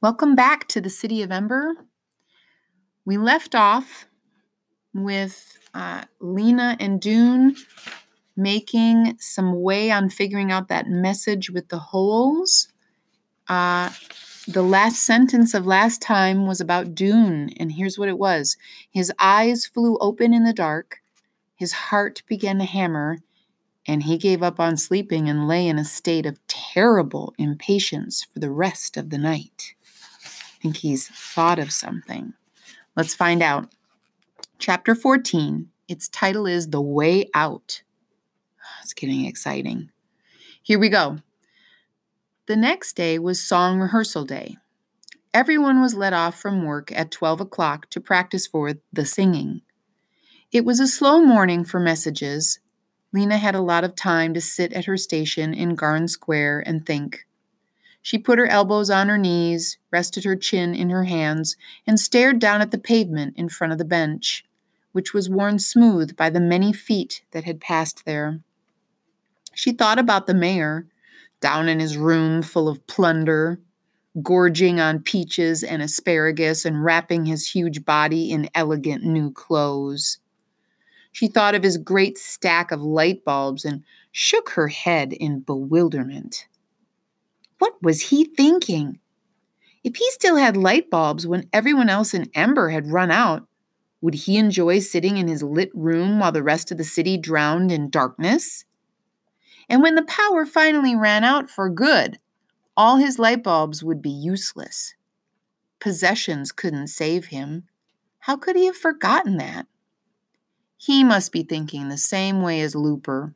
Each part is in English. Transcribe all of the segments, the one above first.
Welcome back to the City of Ember. We left off with uh, Lina and Doon making some way on figuring out that message with the holes. Uh, the last sentence of last time was about Doon, and here's what it was His eyes flew open in the dark, his heart began to hammer, and he gave up on sleeping and lay in a state of terrible impatience for the rest of the night. I think he's thought of something. Let's find out. Chapter 14, its title is The Way Out. It's getting exciting. Here we go. The next day was song rehearsal day. Everyone was let off from work at 12 o'clock to practice for the singing. It was a slow morning for messages. Lina had a lot of time to sit at her station in Garn Square and think. She put her elbows on her knees, rested her chin in her hands, and stared down at the pavement in front of the bench, which was worn smooth by the many feet that had passed there. She thought about the mayor down in his room full of plunder, gorging on peaches and asparagus and wrapping his huge body in elegant new clothes. She thought of his great stack of light bulbs and shook her head in bewilderment. What was he thinking? If he still had light bulbs when everyone else in Ember had run out, would he enjoy sitting in his lit room while the rest of the city drowned in darkness? And when the power finally ran out for good, all his light bulbs would be useless. Possessions couldn't save him. How could he have forgotten that? He must be thinking the same way as Looper.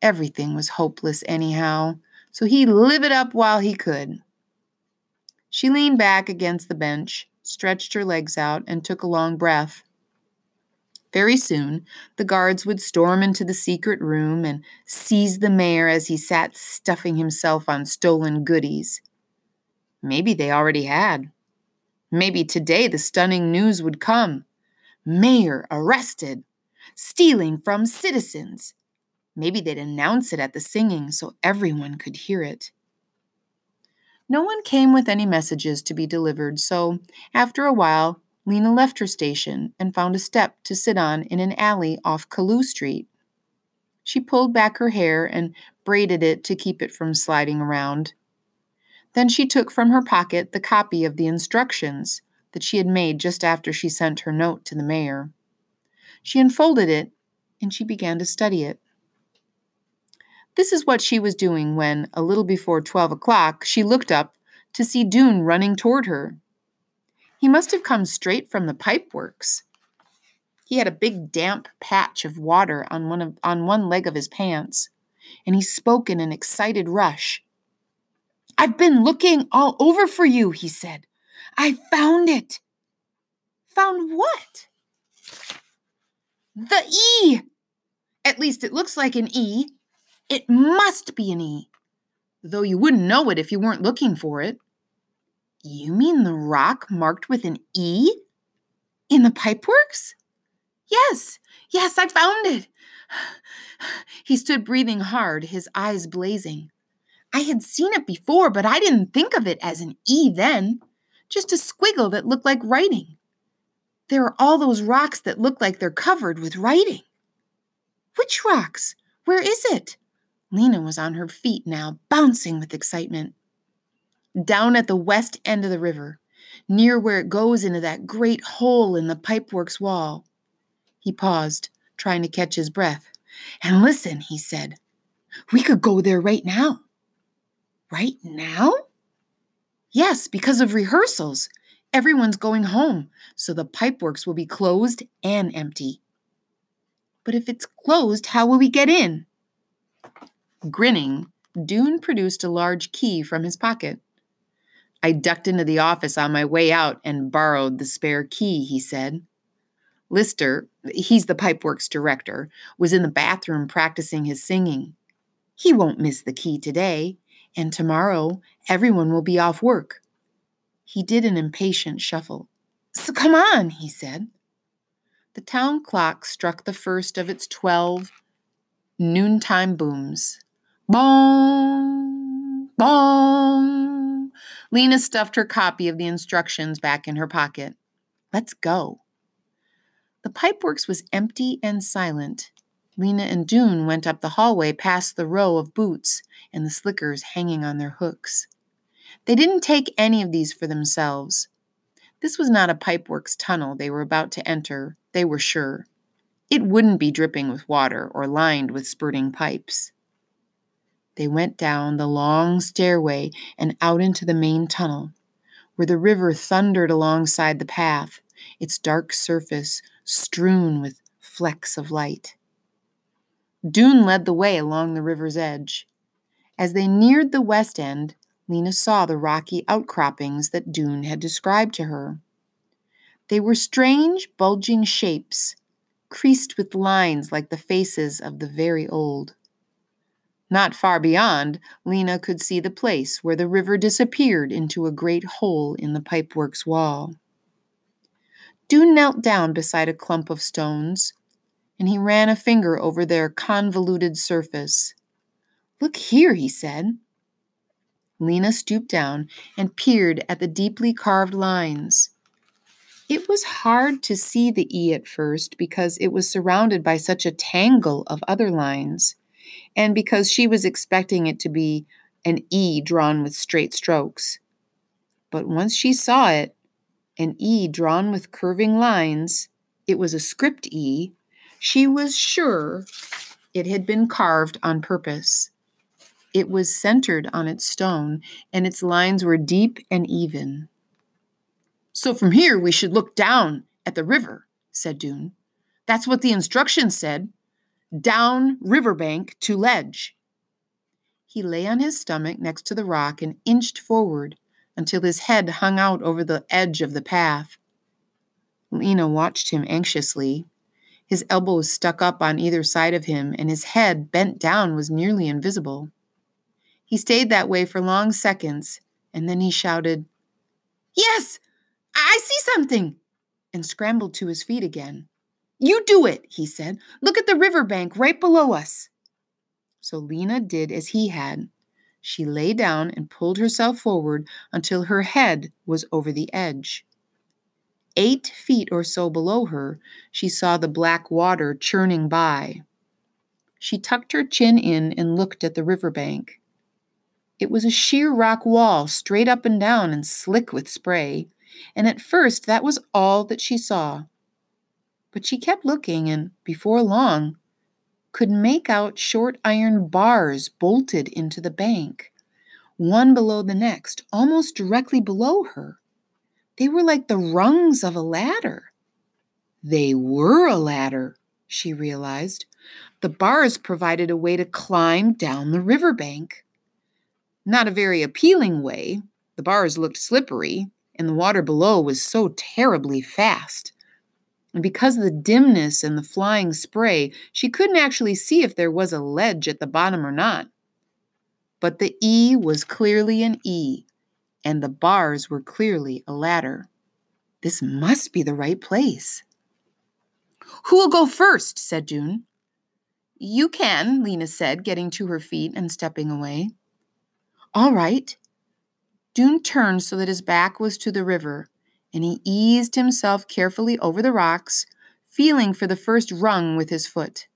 Everything was hopeless anyhow, so he lived it up while he could. She leaned back against the bench, stretched her legs out, and took a long breath. Very soon, the guards would storm into the secret room and seize the mayor as he sat stuffing himself on stolen goodies. Maybe they already had. Maybe today the stunning news would come Mayor arrested, stealing from citizens. Maybe they'd announce it at the singing so everyone could hear it. No one came with any messages to be delivered, so after a while, Lina left her station and found a step to sit on in an alley off Kaloo Street. She pulled back her hair and braided it to keep it from sliding around. Then she took from her pocket the copy of the instructions that she had made just after she sent her note to the mayor. She unfolded it and she began to study it. This is what she was doing when, a little before twelve o'clock, she looked up to see Doon running toward her. He must have come straight from the pipeworks. He had a big damp patch of water on one of on one leg of his pants, and he spoke in an excited rush. I've been looking all over for you, he said. I found it. Found what? The E. At least it looks like an E. It must be an E, though you wouldn't know it if you weren't looking for it. You mean the rock marked with an E? In the pipeworks? Yes, yes, I found it. He stood breathing hard, his eyes blazing. I had seen it before, but I didn't think of it as an E then, just a squiggle that looked like writing. There are all those rocks that look like they're covered with writing. Which rocks? Where is it? Lina was on her feet now, bouncing with excitement down at the west end of the river, near where it goes into that great hole in the pipeworks wall. He paused, trying to catch his breath. And listen, he said, we could go there right now. Right now? Yes, because of rehearsals. Everyone's going home, so the pipeworks will be closed and empty. But if it's closed, how will we get in? Grinning, Doon produced a large key from his pocket. I ducked into the office on my way out and borrowed the spare key, he said. Lister, he's the Pipeworks director, was in the bathroom practicing his singing. He won't miss the key today, and tomorrow everyone will be off work. He did an impatient shuffle. So come on, he said. The town clock struck the first of its twelve noontime booms. Bong, bong. Lina stuffed her copy of the instructions back in her pocket. Let's go. The pipeworks was empty and silent. Lina and Doon went up the hallway past the row of boots and the slickers hanging on their hooks. They didn't take any of these for themselves. This was not a pipeworks tunnel they were about to enter, they were sure. It wouldn't be dripping with water or lined with spurting pipes. They went down the long stairway and out into the main tunnel, where the river thundered alongside the path, its dark surface strewn with flecks of light. Doon led the way along the river's edge. As they neared the west end, Lina saw the rocky outcroppings that Doon had described to her. They were strange, bulging shapes, creased with lines like the faces of the very old. Not far beyond, Lina could see the place where the river disappeared into a great hole in the pipeworks wall. Doon knelt down beside a clump of stones, and he ran a finger over their convoluted surface. Look here, he said. Lina stooped down and peered at the deeply carved lines. It was hard to see the E at first because it was surrounded by such a tangle of other lines, and because she was expecting it to be an E drawn with straight strokes. But once she saw it, an E drawn with curving lines, it was a script E, she was sure it had been carved on purpose. It was centered on its stone, and its lines were deep and even. So from here we should look down at the river, said Doon. That's what the instructions said. Down riverbank to ledge. He lay on his stomach next to the rock and inched forward until his head hung out over the edge of the path. Lina watched him anxiously. His elbows stuck up on either side of him, and his head, bent down, was nearly invisible. He stayed that way for long seconds, and then he shouted, Yes, I see something, and scrambled to his feet again. You do it, he said. Look at the river bank right below us. So Lina did as he had. She lay down and pulled herself forward until her head was over the edge. Eight feet or so below her, she saw the black water churning by. She tucked her chin in and looked at the river bank. It was a sheer rock wall, straight up and down and slick with spray and at first that was all that she saw. But she kept looking, and before long, could make out short iron bars bolted into the bank, one below the next, almost directly below her. They were like the rungs of a ladder. They were a ladder, she realized. The bars provided a way to climb down the riverbank. Not a very appealing way. The bars looked slippery, and the water below was so terribly fast. And because of the dimness and the flying spray, she couldn't actually see if there was a ledge at the bottom or not. But the E was clearly an E, and the bars were clearly a ladder. This must be the right place. Who'll go first? said Doon. You can, Lina said, getting to her feet and stepping away. All right, Doon turned so that his back was to the river, and he eased himself carefully over the rocks, feeling for the first rung with his foot.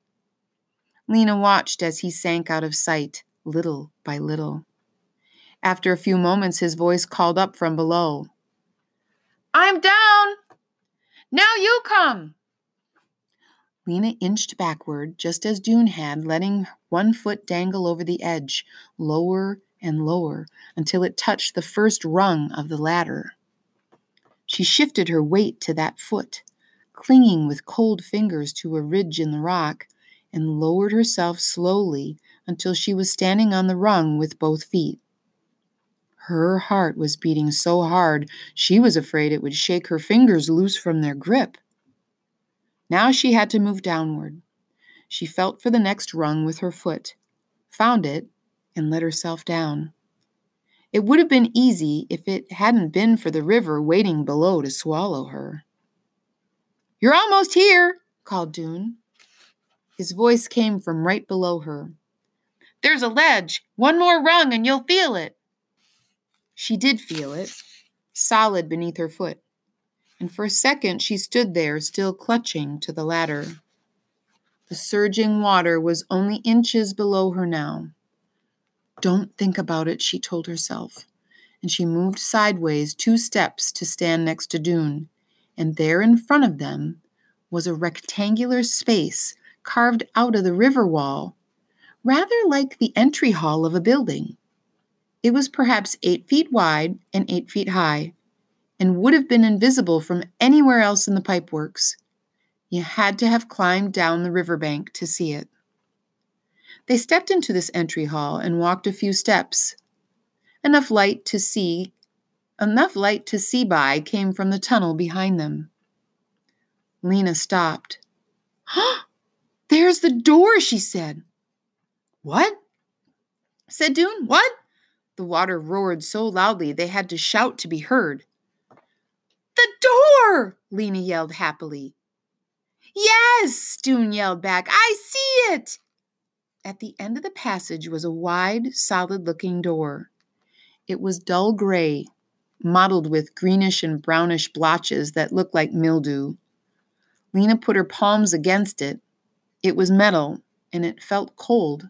Lina watched as he sank out of sight, little by little. After a few moments, his voice called up from below I'm down! Now you come! Lina inched backward, just as Doon had, letting one foot dangle over the edge, lower and lower until it touched the first rung of the ladder. She shifted her weight to that foot, clinging with cold fingers to a ridge in the rock, and lowered herself slowly until she was standing on the rung with both feet. Her heart was beating so hard she was afraid it would shake her fingers loose from their grip. Now she had to move downward. She felt for the next rung with her foot, found it, and let herself down. It would have been easy if it hadn't been for the river waiting below to swallow her. You're almost here, called Doon. His voice came from right below her. There's a ledge. One more rung and you'll feel it. She did feel it, solid beneath her foot. And for a second she stood there, still clutching to the ladder. The surging water was only inches below her now. Don't think about it, she told herself. And she moved sideways two steps to stand next to Doon. And there in front of them was a rectangular space carved out of the river wall, rather like the entry hall of a building. It was perhaps eight feet wide and eight feet high, and would have been invisible from anywhere else in the pipeworks. You had to have climbed down the riverbank to see it. They stepped into this entry hall and walked a few steps. Enough light to see enough light to see by came from the tunnel behind them. Lina stopped. There's the door, she said. What? said Doon. What? The water roared so loudly they had to shout to be heard. The door! Lina yelled happily. Yes, Doon yelled back. I see it. At the end of the passage was a wide, solid looking door. It was dull gray, mottled with greenish and brownish blotches that looked like mildew. Lina put her palms against it. It was metal, and it felt cold.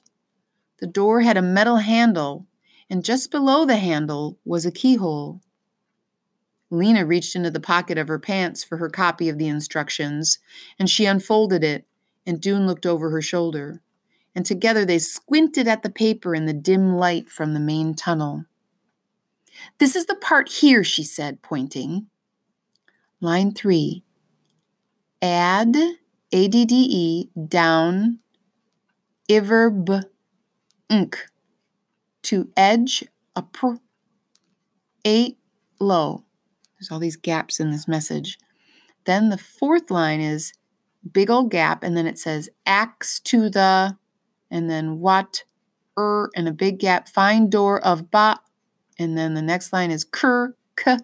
The door had a metal handle, and just below the handle was a keyhole. Lina reached into the pocket of her pants for her copy of the instructions, and she unfolded it, and Doon looked over her shoulder. And together they squinted at the paper in the dim light from the main tunnel. This is the part here, she said, pointing. Line three. Add ADDE down Iverb ink to edge upper eight low. There's all these gaps in this message. Then the fourth line is big old gap, and then it says axe to the, and then what, er, and a big gap, find door of ba, and then the next line is ker, k,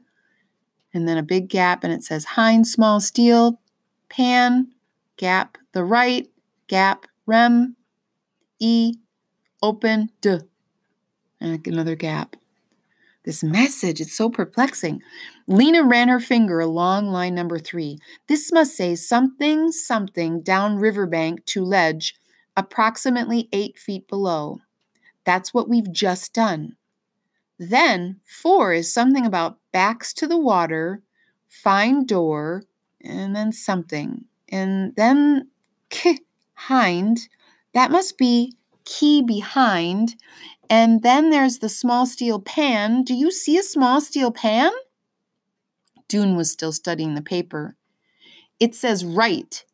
and then a big gap, and it says hind small steel, pan, gap, the right, gap, rem, e, open, d, and another gap. This message, it's so perplexing. Lina ran her finger along line number three. This must say something, something down riverbank to ledge, approximately eight feet below. That's what we've just done. Then four is something about backs to the water, find door, and then something. And then k, hind, that must be key behind. And then there's the small steel pan. Do you see a small steel pan? Doon was still studying the paper. It says right.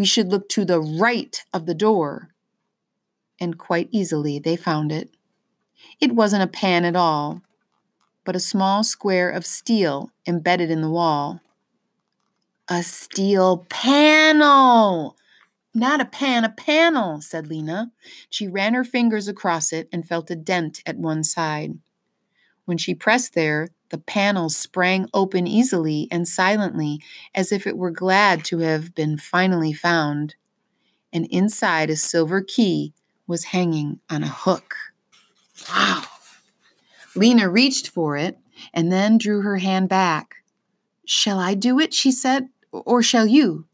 We should look to the right of the door. And quite easily they found it. It wasn't a pan at all, but a small square of steel embedded in the wall. A steel panel! Not a pan, a panel, said Lina. She ran her fingers across it and felt a dent at one side. When she pressed there, the panel sprang open easily and silently, as if it were glad to have been finally found. And inside a silver key was hanging on a hook. Wow! Lina reached for it and then drew her hand back. Shall I do it? she said, or shall you?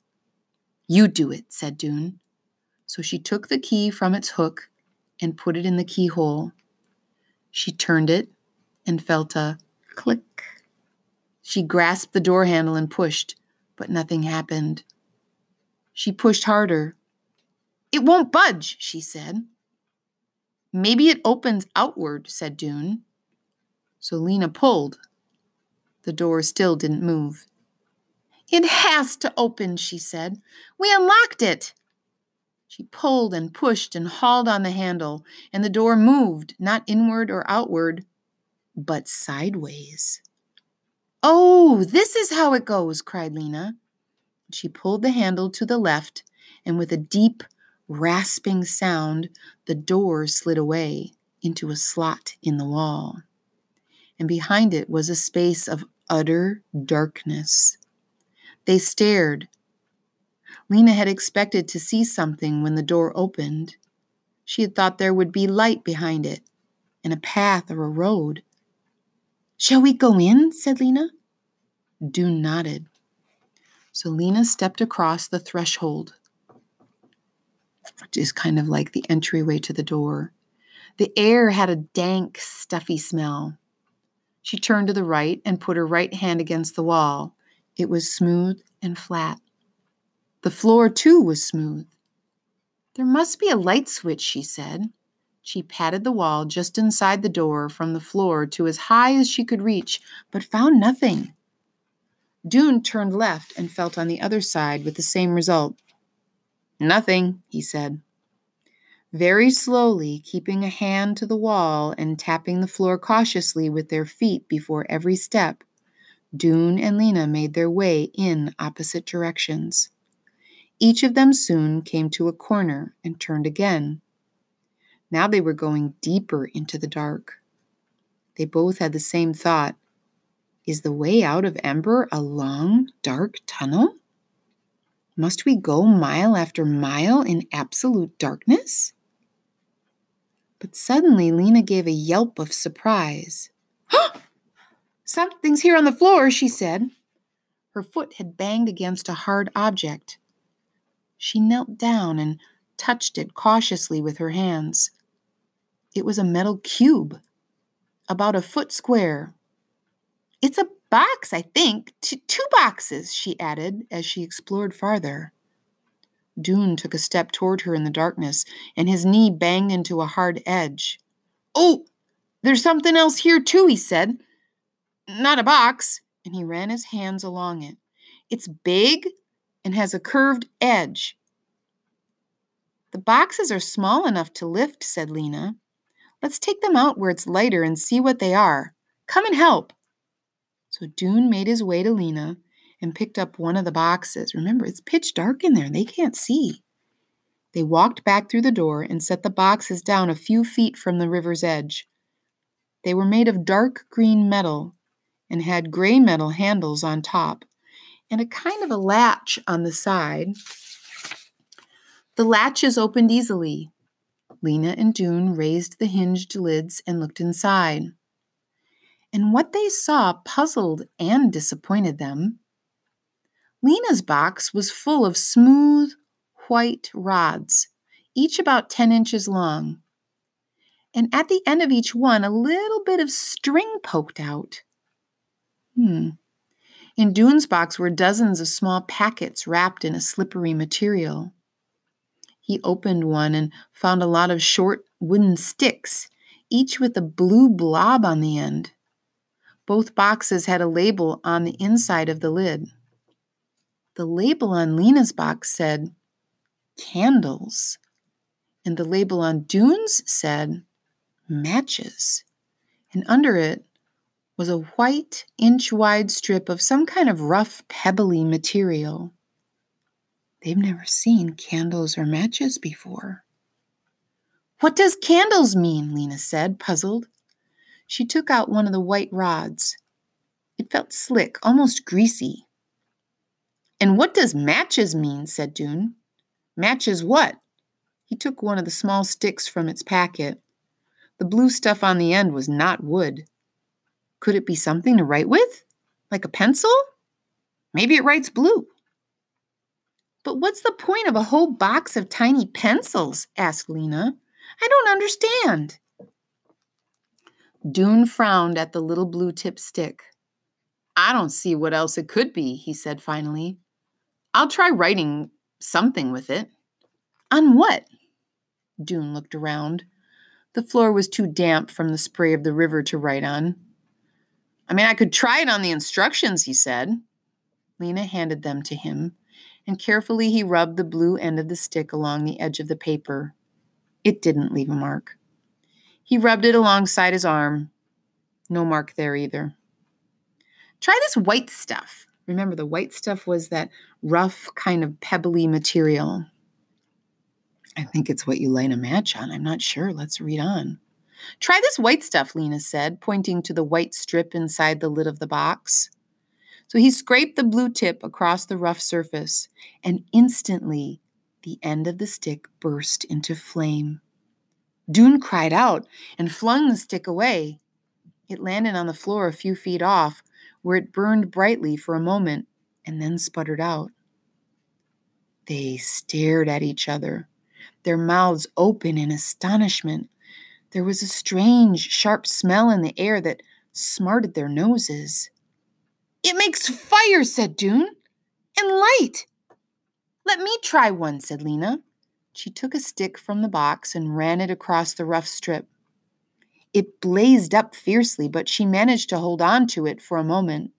You do it, said Doon. So she took the key from its hook and put it in the keyhole. She turned it and felt a click. She grasped the door handle and pushed, but nothing happened. She pushed harder. It won't budge, she said. Maybe it opens outward, said Doon. So Lina pulled. The door still didn't move. It has to open, she said. We unlocked it. She pulled and pushed and hauled on the handle, and the door moved, not inward or outward, but sideways. Oh, this is how it goes, cried Lina. She pulled the handle to the left, and with a deep, rasping sound, the door slid away into a slot in the wall. And behind it was a space of utter darkness. They stared. Lina had expected to see something when the door opened. She had thought there would be light behind it, and a path or a road. Shall we go in? said Lina. Doon nodded. So Lina stepped across the threshold, which is kind of like the entryway to the door. The air had a dank, stuffy smell. She turned to the right and put her right hand against the wall. It was smooth and flat. The floor, too, was smooth. There must be a light switch, she said. She patted the wall just inside the door from the floor to as high as she could reach, but found nothing. Doon turned left and felt on the other side with the same result. Nothing, he said. Very slowly, keeping a hand to the wall and tapping the floor cautiously with their feet before every step, Doon and Lina made their way in opposite directions. Each of them soon came to a corner and turned again. Now they were going deeper into the dark. They both had the same thought Is the way out of Ember a long, dark tunnel? Must we go mile after mile in absolute darkness? But suddenly Lina gave a yelp of surprise. Something's here on the floor, she said. Her foot had banged against a hard object. She knelt down and touched it cautiously with her hands. It was a metal cube, about a foot square. It's a box, I think. T- two boxes, she added as she explored farther. Doon took a step toward her in the darkness, and his knee banged into a hard edge. Oh, there's something else here, too, he said. Not a box. And he ran his hands along it. It's big and has a curved edge. The boxes are small enough to lift, said Lina. Let's take them out where it's lighter and see what they are. Come and help. So Doon made his way to Lina and picked up one of the boxes. Remember, it's pitch dark in there, they can't see. They walked back through the door and set the boxes down a few feet from the river's edge. They were made of dark green metal and had gray metal handles on top and a kind of a latch on the side. The latches opened easily, Lina and Doon raised the hinged lids and looked inside. And what they saw puzzled and disappointed them. Lina's box was full of smooth, white rods, each about 10 inches long. And at the end of each one, a little bit of string poked out. Hmm. In Doon's box were dozens of small packets wrapped in a slippery material. He opened one and found a lot of short wooden sticks, each with a blue blob on the end. Both boxes had a label on the inside of the lid. The label on Lina's box said candles, and the label on Doon's said matches. And under it was a white, inch wide strip of some kind of rough, pebbly material. They've never seen candles or matches before. What does candles mean? Lina said, puzzled. She took out one of the white rods. It felt slick, almost greasy. And what does matches mean? said Doon. Matches what? He took one of the small sticks from its packet. The blue stuff on the end was not wood. Could it be something to write with? Like a pencil? Maybe it writes blue. But what's the point of a whole box of tiny pencils? asked Lina. I don't understand. Doon frowned at the little blue tip stick. I don't see what else it could be, he said finally. I'll try writing something with it. On what? Doon looked around. The floor was too damp from the spray of the river to write on. I mean, I could try it on the instructions, he said. Lina handed them to him and carefully he rubbed the blue end of the stick along the edge of the paper. It didn't leave a mark. He rubbed it alongside his arm. No mark there either. Try this white stuff. Remember, the white stuff was that rough, kind of pebbly material. I think it's what you light a match on. I'm not sure. Let's read on. Try this white stuff, Lina said, pointing to the white strip inside the lid of the box. So he scraped the blue tip across the rough surface, and instantly the end of the stick burst into flame. Doon cried out and flung the stick away. It landed on the floor a few feet off, where it burned brightly for a moment and then sputtered out. They stared at each other, their mouths open in astonishment. There was a strange, sharp smell in the air that smarted their noses. It makes fire, said Doon, and light. Let me try one, said Lina. She took a stick from the box and ran it across the rough strip. It blazed up fiercely, but she managed to hold on to it for a moment.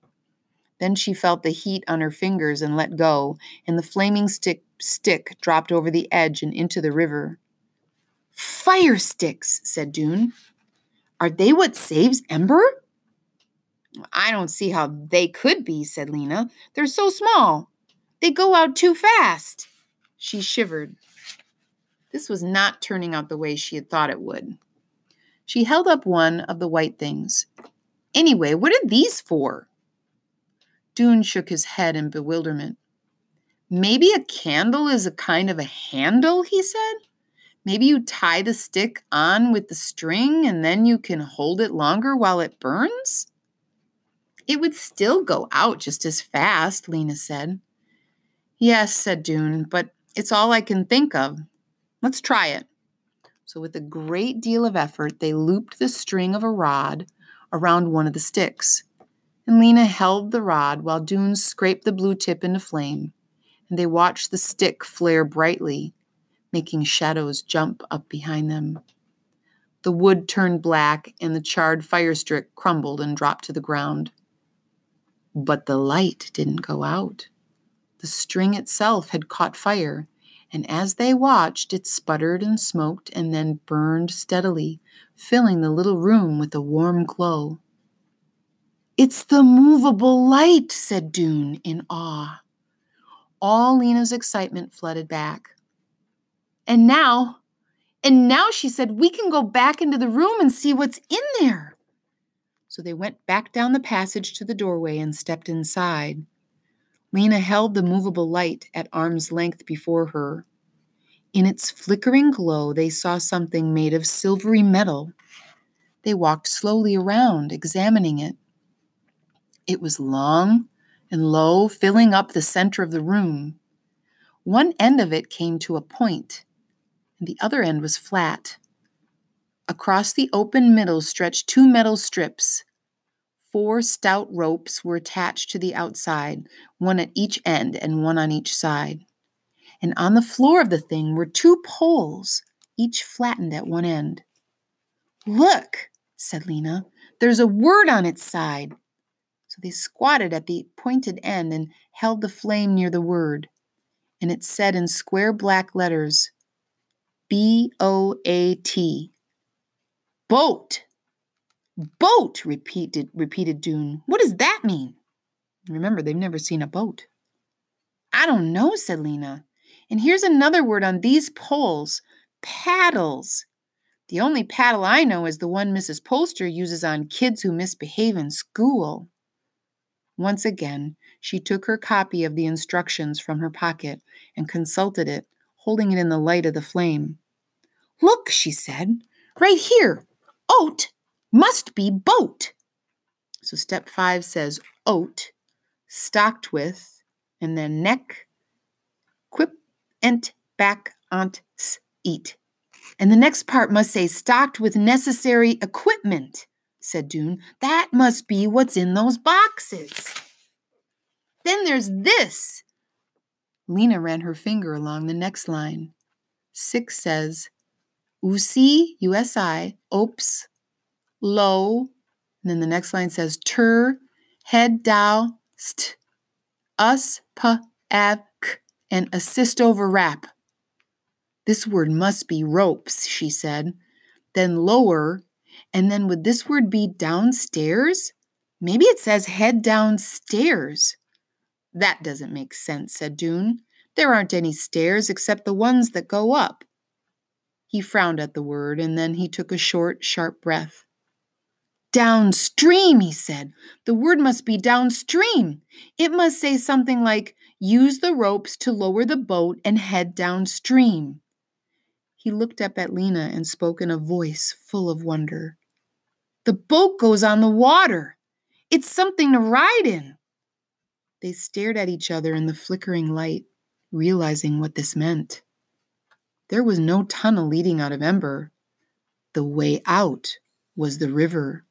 Then she felt the heat on her fingers and let go, and the flaming stick, stick dropped over the edge and into the river. Fire sticks, said Doon. Are they what saves Ember? I don't see how they could be, said Lina. They're so small. They go out too fast. She shivered. This was not turning out the way she had thought it would. She held up one of the white things. Anyway, what are these for? Doon shook his head in bewilderment. Maybe a candle is a kind of a handle, he said. Maybe you tie the stick on with the string and then you can hold it longer while it burns? It would still go out just as fast, Lina said. Yes, said Doon, but it's all I can think of. Let's try it. So, with a great deal of effort, they looped the string of a rod around one of the sticks and Lina held the rod while Doon scraped the blue tip into flame, and they watched the stick flare brightly, making shadows jump up behind them. The wood turned black, and the charred fire stick crumbled and dropped to the ground. But the light didn't go out. The string itself had caught fire, and as they watched, it sputtered and smoked and then burned steadily, filling the little room with a warm glow. It's the movable light, said Doon in awe. All Lina's excitement flooded back. And now, and now she said, we can go back into the room and see what's in there. So they went back down the passage to the doorway and stepped inside. Lina held the movable light at arm's length before her. In its flickering glow, they saw something made of silvery metal. They walked slowly around, examining it. It was long and low, filling up the center of the room. One end of it came to a point, and the other end was flat. Across the open middle stretched two metal strips. Four stout ropes were attached to the outside, one at each end and one on each side. And on the floor of the thing were two poles, each flattened at one end. Look, said Lina, there's a word on its side. So they squatted at the pointed end and held the flame near the word. And it said in square black letters B O A T. Boat. Boat, repeated, repeated Doon. What does that mean? Remember, they've never seen a boat. I don't know, said Lina. And here's another word on these poles paddles. The only paddle I know is the one Mrs. Polster uses on kids who misbehave in school. Once again, she took her copy of the instructions from her pocket and consulted it, holding it in the light of the flame. Look, she said, right here. Oat must be boat. So step five says oat, stocked with, and then neck, quip, ent, back, ont, s, eat. And the next part must say stocked with necessary equipment said Doon. That must be what's in those boxes. Then there's this. Lina ran her finger along the next line. Six says, Usi, USI, Ops, Low. And then the next line says, Tur, Head, Dow, St, Us, P, Ab, K, and assist over wrap. This word must be ropes, she said. Then lower and then would this word be downstairs? Maybe it says head downstairs. That doesn't make sense, said Doon. There aren't any stairs except the ones that go up. He frowned at the word, and then he took a short, sharp breath. Downstream, he said. The word must be downstream. It must say something like, use the ropes to lower the boat and head downstream. He looked up at Lina and spoke in a voice full of wonder. The boat goes on the water. It's something to ride in. They stared at each other in the flickering light, realizing what this meant. There was no tunnel leading out of Ember. The way out was the river.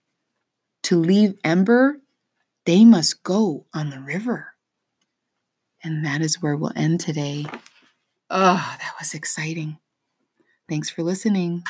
To leave Ember, they must go on the river. And that is where we'll end today. Oh, that was exciting. Thanks for listening.